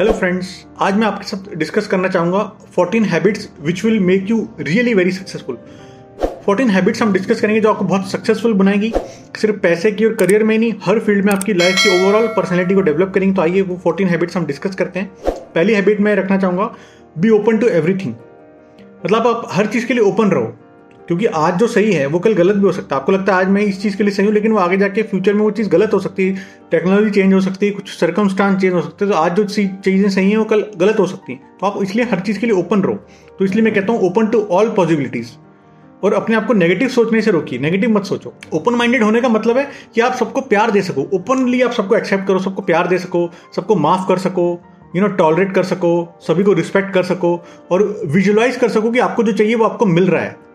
Hello friends आज मैं आपके साथ डिस्कस करना चाहूँगा 14 habits which will make you really very successful 14 habits हम डिस्कस करेंगे जो आपको बहुत सक्सेसफुल बनाएगी, सिर्फ़ पैसे की और करियर में नहीं, हर फ़ील्ड में आपकी लाइफ की ओवरऑल पर्सनैलिटी को डेवलप करेंगे। तो आइए वो 14 हैबिट्स हम डिस्कस करते हैं। पहली हैबिट मैं रखना चाहूँगा बी ओपन टू एवरीथिंग मतलब आप हर चीज़ के लिए ओपन रहो। क्योंकि आज जो सही है, वो कल गलत भी हो सकता है। आपको लगता है आज मैं इस चीज़ के लिए सही हूँ, लेकिन वो आगे जाके फ्यूचर में वो चीज़ गलत हो सकती है टेक्नोलॉजी चेंज हो सकती है, कुछ सर्कमस्टांस चेंज हो सकते हैं तो आज जो चीज़ें सही हैं, वो कल गलत हो सकती हैं। तो आप इसलिए हर चीज़ के लिए ओपन रहो। तो इसलिए मैं कहता हूँ ओपन टू ऑल पॉसिबिलिटीज़ और अपने आप को नेगेटिव सोचने से रोकिए नेगेटिव मत सोचो। ओपन माइंडेड होने का मतलब है कि आप सबको प्यार दे सको। ओपनली आप सबको एक्सेप्ट करो, सबको प्यार दे सको, सबको माफ़ कर सको यू नो टॉलरेट कर सको, सभी को रिस्पेक्ट कर सको, और विजुअलाइज कर सको कि आपको जो चाहिए, वो आपको मिल रहा है।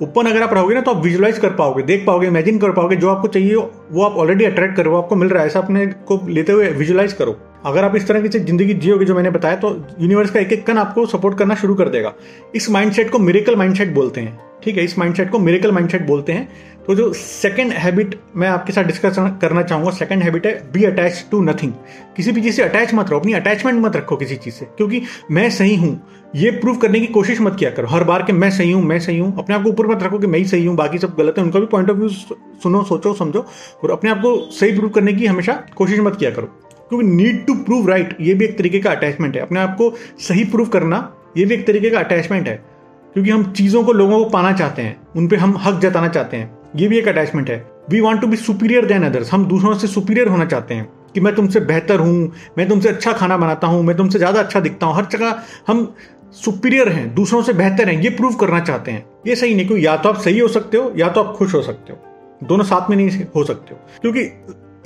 ओपन अगर आप रहोगे ना तो आप विजुलाइज कर पाओगे, देख पाओगे इमेजिन कर पाओगे, जो आपको चाहिए, वो आप ऑलरेडी अट्रैक्ट करो, आपको मिल रहा है, ऐसा अपने को लेते हुए विजुलाइज करो। अगर आप इस तरह की ज़िंदगी जियोगे, जो मैंने बताया तो यूनिवर्स का एक एक कन आपको सपोर्ट करना शुरू कर देगा। इस माइंडसेट को मिरेकल माइंडसेट बोलते हैं। ठीक है, इस माइंडसेट को मिरेकल माइंडसेट बोलते हैं। तो जो सेकंड हैबिट मैं आपके साथ डिस्कस करना चाहूँगा सेकंड हैबिट है बी अटैच टू नथिंग किसी भी चीज़ से अटैच मत रहो, अपनी अटैचमेंट मत रखो किसी चीज़ से, क्योंकि मैं सही हूँ, ये प्रूव करने की कोशिश मत किया करो। हर बार के मैं सही हूँ, मैं सही हूँ, अपने आप को ऊपर मत रखो कि मैं ही सही हूँ, बाकी सब गलत है, उनका भी पॉइंट ऑफ़ व्यू सुनो, सोचो, समझो, और अपने आप को सही प्रूव करने की हमेशा कोशिश मत किया करो। क्योंकि नीड टू प्रूव राइट ये भी एक तरीके का अटैचमेंट है। अपने आप को सही प्रूव करना, ये भी एक तरीके का अटैचमेंट है। क्योंकि हम चीज़ों को लोगों को पाना चाहते हैं, उन पर हम हक जताना चाहते हैं। ये भी एक अटैचमेंट है। We want to be superior than others हम दूसरों से सुपीरियर होना चाहते हैं कि मैं तुमसे बेहतर हूँ, मैं तुमसे अच्छा खाना बनाता हूँ, मैं तुमसे ज़्यादा अच्छा दिखता हूँ। हर जगह हम सुपीरियर हैं, दूसरों से बेहतर हैं, ये प्रूव करना चाहते हैं। ये सही नहीं, क्योंकि या तो आप सही हो सकते हो, या तो आप खुश हो सकते हो। दोनों साथ में नहीं हो सकते हो। क्योंकि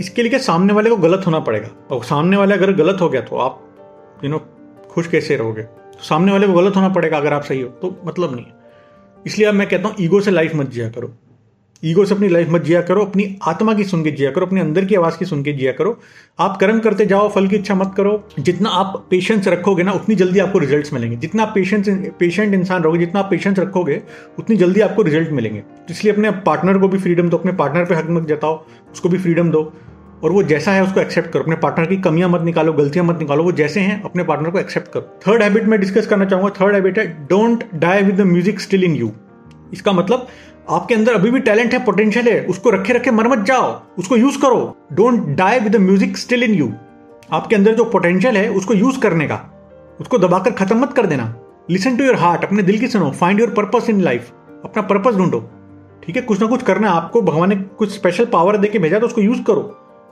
इसके लिए सामने वाले को गलत होना पड़ेगा? और सामने वाले अगर गलत हो गया तो आप यू नो खुश कैसे रहोगे? सामने वाले को गलत होना पड़ेगा अगर आप सही हो तो मतलब नहीं इसलिए अब मैं कहता हूँ, ईगो से लाइफ मत जिया करो। ईगो से अपनी लाइफ मत जिया करो, अपनी आत्मा की सुन के जिया करो, अपने अंदर की आवाज़ की सुन के जिया करो। आप कर्म करते जाओ, फल की इच्छा मत करो। जितना आप पेशेंस रखोगे ना, उतनी जल्दी आपको रिजल्ट्स मिलेंगे। जितना पेशेंस पेशेंट इंसान रहोगे, जितना आप पेशेंस रखोगे, उतनी जल्दी आपको रिज़ल्ट मिलेंगे। इसलिए अपने पार्टनर को भी फ्रीडम दो, अपने पार्टनर पर हक मत जताओ, उसको भी फ्रीडम दो। और वो जैसा है उसको एक्सेप्ट करो। अपने पार्टनर की कमियाँ मत निकालो, गलतियाँ मत निकालो, वो जैसे हैं, अपने पार्टनर को एक्सेप्ट करो। थर्ड हैबिट मैं डिस्कस करना चाहूँगा। थर्ड हैबिट है don't die with the music still in you इसका मतलब आपके अंदर अभी भी टैलेंट है पोटेंशियल है, उसको रखे रखे मर मत जाओ, उसको यूज़ करो। Don't die with music still in you आपके अंदर जो पोटेंशियल है, उसको यूज़ करने का। उसको दबाकर खत्म मत कर देना। लिसन टू योर हार्ट अपने दिल की सुनो। Find your purpose in life अपना पर्पस ढूंढो। ठीक है? कुछ ना कुछ करना आपको। भगवान ने कुछ स्पेशल पावर देके भेजा तो उसको यूज़ करो।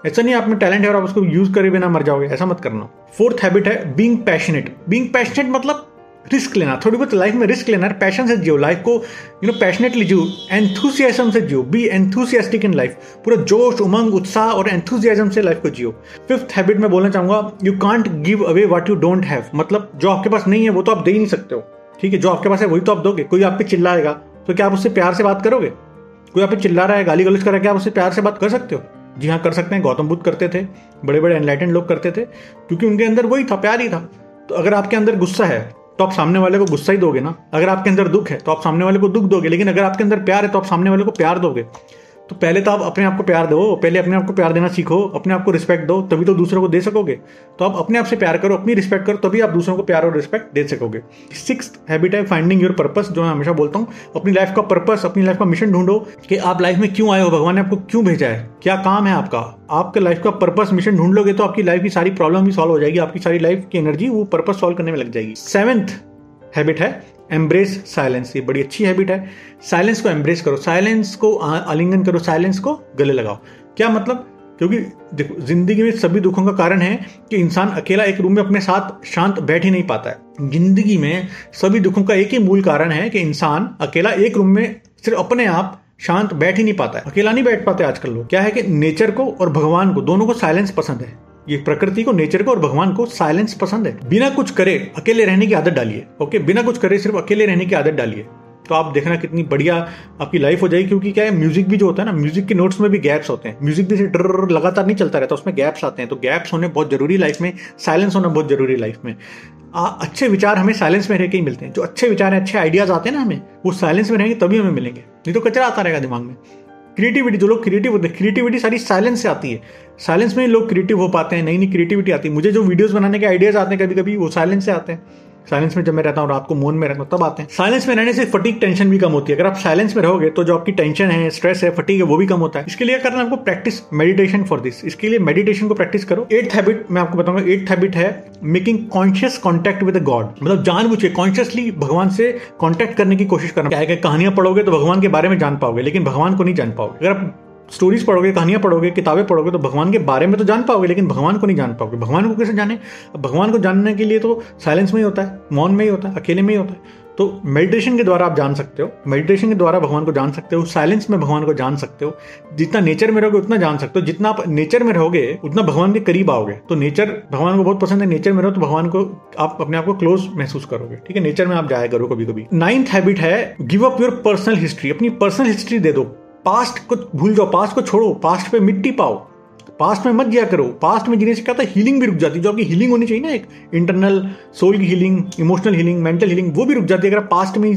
ऐसा नहीं आप में टैलेंट है और आप उसको यूज़ करे बिना मर जाओगे, ऐसा मत करना। फोर्थ हैबिट है बींग पैशनेट बींग पैशनेट मतलब रिस्क लेना। थोड़ी बहुत लाइफ में रिस्क लेना पैशन से जियो लाइफ को यू नो पैशनेटली जियो एंथुसियाजम से जियो। बी एंथुसियास्टिक इन लाइफ पूरा जोश, उमंग, उत्साह और एंथुसियाजम से लाइफ को जियो। फिफ्थ हैबिट में बोलना चाहूँगा you can't give away what you don't have मतलब जो आपके पास नहीं है, वो तो आप दे ही नहीं सकते हो। ठीक है, जो आपके पास है, वही तो आप दोगे। कोई आप चिल्लाएगा तो क्या आप उससे प्यार से बात करोगे? कोई आप चिल्ला रहा है गाली गलौज कर रहा है, क्या आप उससे प्यार से बात कर सकते हो? जी हाँ कर सकते हैं। गौतम बुद्ध करते थे बड़े बड़े एनलाइटेंड लोग करते थे, क्योंकि उनके अंदर वही था, प्यार ही था। तो अगर आपके अंदर गुस्सा है तो आप सामने वाले को गुस्सा ही दोगे ना। अगर आपके अंदर दुख है तो आप सामने वाले को दुख दोगे, लेकिन अगर आपके अंदर प्यार है तो आप सामने वाले को प्यार दोगे। तो पहले तो आप अपने आप को प्यार दो, पहले अपने आप को प्यार देना सीखो, अपने आप को रिस्पेक्ट दो, तभी तो दूसरों को दे सकोगे। तो आप अपने आप से प्यार करो, अपनी रिस्पेक्ट करो, तभी आप दूसरों को प्यार और रिस्पेक्ट दे सकोगे। सिक्स हैबिट है फाइंडिंग योर पर्पस जो मैं हमेशा बोलता हूँ। अपनी लाइफ का पर्पस अपनी लाइफ का मिशन ढूंढो कि आप लाइफ में क्यों आए हो, भगवान ने आपको क्यों भेजा है, क्या काम है आपका। आपके लाइफ का पर्पस मिशन ढूंढ लोगे तो आपकी लाइफ की सारी प्रॉब्लम भी सॉल्व हो जाएगी, आपकी सारी लाइफ की एनर्जी वो पर्पस सॉल्व करने में लग जाएगी। सेवेंथ हैबिट है एम्ब्रेस साइलेंस ये बड़ी अच्छी हैबिट है। साइलेंस को एम्ब्रेस करो। साइलेंस को आलिंगन करो। साइलेंस को गले लगाओ। क्या मतलब? क्योंकि देखो, ज़िंदगी में सभी दुखों का कारण है कि इंसान अकेला एक रूम में अपने साथ शांत बैठ ही नहीं पाता है। ज़िंदगी में सभी दुखों का एक ही मूल कारण है कि इंसान अकेला एक रूम में सिर्फ़ अपने आप शांत बैठ ही नहीं पाता है। अकेला नहीं बैठ पाते आजकल लोग। क्या है कि नेचर को और भगवान को, दोनों को साइलेंस पसंद है। ये प्रकृति को नेचर को और भगवान को साइलेंस पसंद है। बिना कुछ करे अकेले रहने की आदत डालिए ओके? बिना कुछ करे सिर्फ़ अकेले रहने की आदत डालिए। तो आप देखना कितनी बढ़िया आपकी लाइफ हो जाएगी क्योंकि क्या है म्यूज़िक भी जो होता है ना म्यूज़िक के नोट्स में भी गैप्स होते हैं। म्यूज़िक भी डर लगातार नहीं चलता रहता उसमें गैप्स आते हैं। तो गैप्स होने बहुत ज़रूरी लाइफ में साइलेंस होना बहुत ज़रूरी लाइफ में। आ, अच्छे विचार हमें साइलेंस में रह के ही मिलते हैं। जो अच्छे विचार हैं अच्छे आइडियाज़ आते हैं ना हमें वो साइलेंस में रहेंगे तभी हमें मिलेंगे। नहीं तो कचरा आता रहेगा दिमाग में। क्रिएटिविटी, जो लोग क्रिएटिव होते हैं, क्रिएटिविटी सारी साइलेंस से आती है। साइलेंस में ही लोग क्रिएटिव हो पाते हैं नई नई क्रिएटिविटी आती है। मुझे जो वीडियोस बनाने के आइडियाज़ आते हैं कभी कभी वो साइलेंस से आते हैं। साइलेंस में जब मैं रहता हूँ, रात को मोन में रहता हूँ, तब आते हैं। साइलेंस में रहने से फटीक टेंशन भी कम होती है। अगर आप साइलेंस में रहोगे तो जो आपकी टेंशन है स्ट्रेस है फटीक है, वो भी कम होता है। इसके लिए करना आपको प्रैक्टिस मेडिटेशन फॉर दिस इसके लिए मेडिटेशन को प्रैक्टिस करो। एट हैबिट मैं आपको बताऊँगा एट हैबिट है making conscious contact with God मतलब जान के कॉन्शियसली भगवान से कॉन्टैक्ट करने की कोशिश करना। क्या है कहानियाँ पढ़ोगे तो भगवान के बारे में जान पाओगे, लेकिन भगवान को नहीं जान पाओगे। अगर आप स्टोरीज पढ़ोगे, कहानियाँ पढ़ोगे, किताबें पढ़ोगे तो भगवान के बारे में तो जान पाओगे, लेकिन भगवान को नहीं जान पाओगे। भगवान को कैसे जाने? भगवान को जानने के लिए तो साइलेंस में ही होता है, मौन में ही होता है, अकेले में ही होता है। तो मेडिटेशन के द्वारा आप जान सकते हो। मेडिटेशन के द्वारा भगवान को जान सकते हो साइलेंस में भगवान को जान सकते हो। जितना नेचर में रहोगे, उतना जान सकते हो। जितना आप नेचर में रहोगे, उतना भगवान के करीब आओगे। तो नेचर भगवान को बहुत पसंद है नेचर में रहो तो भगवान को आप अपने आप को क्लोज महसूस करोगे। ठीक है नेचर में आप जाया करो कभी कभी नाइन्थ हैबिट है give up your personal history अपनी पर्सनल हिस्ट्री दे दो। पास्ट को भूल जाओ, पास्ट को छोड़ो, पास्ट पे मिट्टी पाओ। पास्ट में मत जिया करो। पास्ट में जीने से क्या था हीलिंग भी रुक जाती है, जो आपकी हीलिंग होनी चाहिए ना एक। इंटरनल सोल की healing emotional healing mental healing वो भी रुक जाती है। अगर पास्ट में ही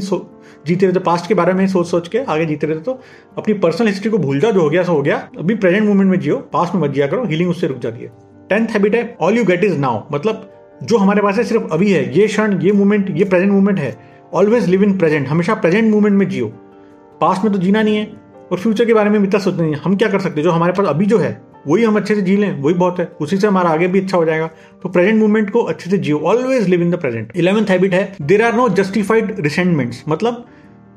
जीते रहते पास्ट के बारे में सोच सोच के आगे जीते रहते तो अपनी पर्सनल हिस्ट्री को भूल जाओ, जो हो गया, सो हो गया। अभी प्रेजेंट मोमेंट में जियो, पास्ट में मत जिया करो हीलिंग उससे रुक जाती है। टेंथ हैबिट है all you get is now मतलब जो हमारे पास है, सिर्फ़ अभी है। ये क्षण, ये मोमेंट ये प्रेजेंट मोमेंट है। ऑलवेज लिव इन प्रेजेंट हमेशा प्रेजेंट मोमेंट में जियो। पास्ट में तो जीना नहीं है। और फ्यूचर के बारे में इतना सोचना नहीं हम क्या कर सकते जो हमारे पास अभी जो है, वही हम अच्छे से जी लें, वही बहुत है। उसी से हमारा आगे भी अच्छा हो जाएगा। तो प्रेजेंट मूवमेंट को अच्छे से जियो। Always live in the present eleventh habit है there are no justified resentments मतलब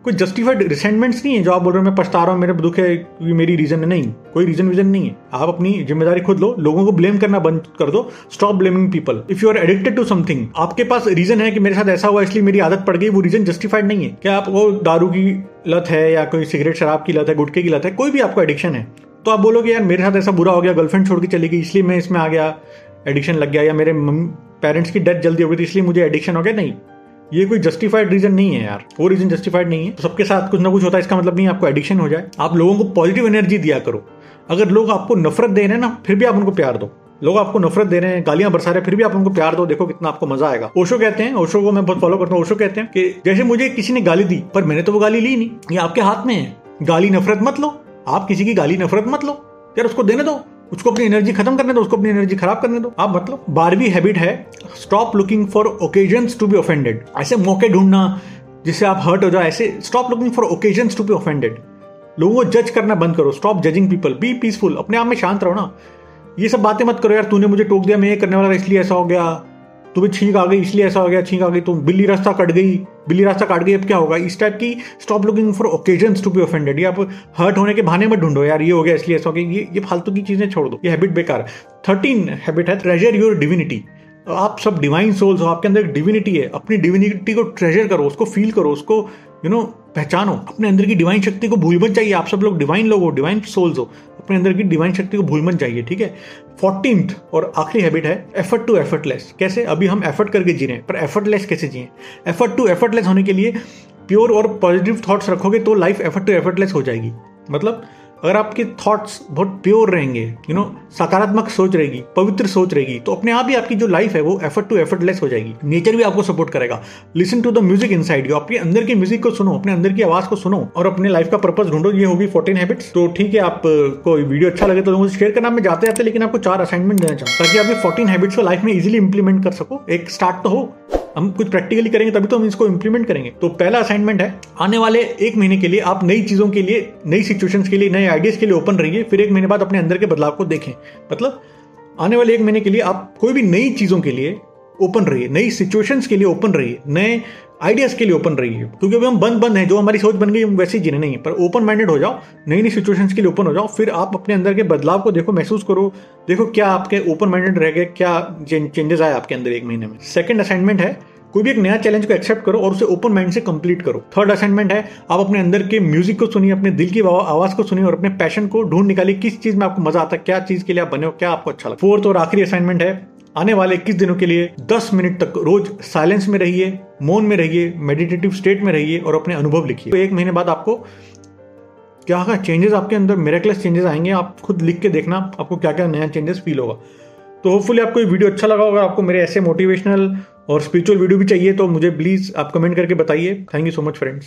कोई जस्टिफाइड रिसेंटमेंट्स नहीं है जो आप बोल रहे हो, मैं पछता रहा हूँ, मेरे दुख है, ये मेरी रीजन है नहीं। कोई रीजन विजन नहीं है। आप अपनी ज़िम्मेदारी खुद लो, लोगों को ब्लेम करना बंद कर दो stop blaming people if you are addicted to something आपके पास रीजन है कि मेरे साथ ऐसा हुआ, इसलिए मेरी आदत पड़ गई, वो रीजन जस्टिफाइड नहीं है। क्या आपको दारू की लत है या कोई सिगरेट शराब की लत है गुटके की लत है, कोई भी आपको एडिक्शन है तो आप बोलोगे, यार, मेरे साथ ऐसा बुरा हो गया गर्लफ्रेंड छोड़ के चली गई, इसलिए मैं इसमें आ गया एडिक्शन लग गया, या मेरे पेरेंट्स की डेथ जल्दी हो गई थी इसलिए मुझे एडिक्शन हो गया? नहीं। ये कोई जस्टिफाइड रीजन नहीं है यार। वो रीजन जस्टिफाइड नहीं है। तो सबके साथ कुछ ना कुछ होता है, इसका मतलब नहीं आपको एडिक्शन हो जाए। आप लोगों को पॉजिटिव एनर्जी दिया करो। अगर लोग आपको नफरत दे रहे हैं ना, फिर भी आप उनको प्यार दो। लोग आपको नफरत दे रहे हैं, गालियाँ बरसा रहे हैं, फिर भी आप उनको प्यार दो। देखो कितना आपको मज़ा आएगा। ओशो कहते हैं, ओशो को मैं बहुत फॉलो करता हूँ, ओशो कहते हैं कि जैसे मुझे किसी ने गाली दी, पर मैंने तो वो गाली ली नहीं। ये आपके हाथ में है। गाली नफरत मत लो। आप किसी की गाली नफरत मत लो। यार उसको देने दो। उसको अपनी एनर्जी खत्म करने दो, उसको अपनी एनर्जी खराब करने दो। आप मतलब बारहवीं हैबिट है stop looking for occasion to be offended ऐसे मौके ढूंढना जिससे आप हर्ट हो जाओ, ऐसे stop looking for occasion to be offended लोगों को जज करना बंद करो stop judging people be peaceful अपने आप में शांत रहो ना। ये सब बातें मत करो, यार, तूने मुझे टोक दिया, मैं ये करने वाला इसलिए ऐसा हो गया। तुम्हें छींक आ गई, इसलिए ऐसा हो गया, छींक आ गई तुम बिल्ली रास्ता कट गई, बिल्ली रास्ता काट गई, अब क्या होगा? इस टाइप की stop looking for occasion to be offended आप हर्ट होने के बहाने मत ढूंढो यार, ये हो गया, इसलिए ऐसा हो गया, ये ये फालतू की चीज़ें छोड़ दो, ये हैबिट बेकार। थर्टीन हैबिट है ट्रेजर योर डिविनिटी आप सब डिवाइन सोल्स हो, आपके अंदर एक डिविनिटी है, अपनी डिविनिटी को ट्रेजर करो, उसको फील करो, उसको यू नो पहचानो, अपने अंदर की डिवाइन शक्ति को भूल मत जाइए। आप सब लोग डिवाइन लोग हो डिवाइन सोल्स हो। अपने अंदर की डिवाइन शक्ति को भूल मत जाइए, ठीक है? फोर्टीन और आखिरी हैबिट है एफर्ट टू एफर्टलेस कैसे? अभी हम एफर्ट करके जी रहे हैं, पर एफर्टलेस कैसे जिए? एफर्ट टू एफर्टलेस होने के लिए प्योर और पॉजिटिव थॉट्स रखोगे तो लाइफ एफर्ट टू एफर्टलेस हो जाएगी। मतलब अगर आपके थॉट्स बहुत प्योर रहेंगे यू नो सकारात्मक सोच रहेगी, पवित्र सोच रहेगी तो अपने आप ही आपकी जो लाइफ है वो एफर्ट टू एफर्टलेस हो जाएगी। नेचर भी आपको सपोर्ट करेगा। Listen to the music inside you आपके अंदर की म्यूज़िक को सुनो, अपने अंदर की आवाज़ को सुनो और अपने लाइफ का पर्पज ढूंढो। ये होगी फोर्टीन हैबिट्स तो ठीक है आपको वीडियो अच्छा लगे तो मुझे शेयर करना। मैं जाते जाते, लेकिन आपको चार असाइनमेंट देना चाहूँ ताकि आप ये फोर्टीन हैबिट्स को लाइफ में इजिली इंप्लीमेंट कर सको। एक स्टार्ट तो हो। हम कुछ प्रैक्टिकली करेंगे, तभी तो हम इसको इंप्लीमेंट करेंगे। तो पहला असाइनमेंट है, आने वाले एक महीने के लिए आप नई चीज़ों के लिए, नई सिचुएशन के लिए, नए आइडियाज़ के लिए ओपन रहिए, फिर एक महीने बाद अपने अंदर के बदलाव को देखें। मतलब आने वाले एक महीने के लिए आप कोई भी नई चीज़ों के लिए ओपन रहिए, नई सिचुएशंस के लिए ओपन रहिए, नए आइडियाज़ के लिए ओपन रहिए क्योंकि अभी हम बंद बंद हैं, जो हमारी सोच बन गई, हम वैसे ही जीने नहीं पर ओपन माइंडेड हो जाओ नई नई सिचुएशंस के लिए ओपन हो जाओ, फिर आप अपने अंदर के बदलाव को देखो, महसूस करो, देखो क्या आपके ओपन माइंडेड रह गए, क्या चेंजेस आए आपके अंदर एक महीने में। सेकंड असाइनमेंट है, कोई भी एक नया चैलेंज को एक्सेप्ट करो और उसे ओपन माइंड से कंप्लीट करो। थर्ड असाइनमेंट है, आप अपने अंदर के म्यूज़िक को सुनिए, अपने दिल की आवाज़ को सुनिए और अपने पैशन को ढूंढ निकालिए, किस चीज़ में आपको मज़ा आता है, क्या चीज़ के लिए आप बने हो, क्या आपको अच्छा लगता है। फोर्थ और आखिरी असाइनमेंट है आने वाले इक्कीस दिनों के लिए 10 मिनट तक रोज साइलेंस में रहिए, मौन में रहिए, मेडिटेटिव स्टेट में रहिए और अपने अनुभव लिखिए। तो एक महीने बाद आपको क्या क्या चेंजेस आपके अंदर मेरेक्लेस चेंजेस आएँगे, आप खुद लिख के देखना, आपको क्या क्या नया चेंजेस फील होगा। तो होपफुली आपको ये वीडियो अच्छा लगा होगा, आपको मेरे ऐसे मोटिवेशनल और स्पिरिचुअल वीडियो भी चाहिए तो मुझे प्लीज़ आप कमेंट करके बताइए। Thank you so much friends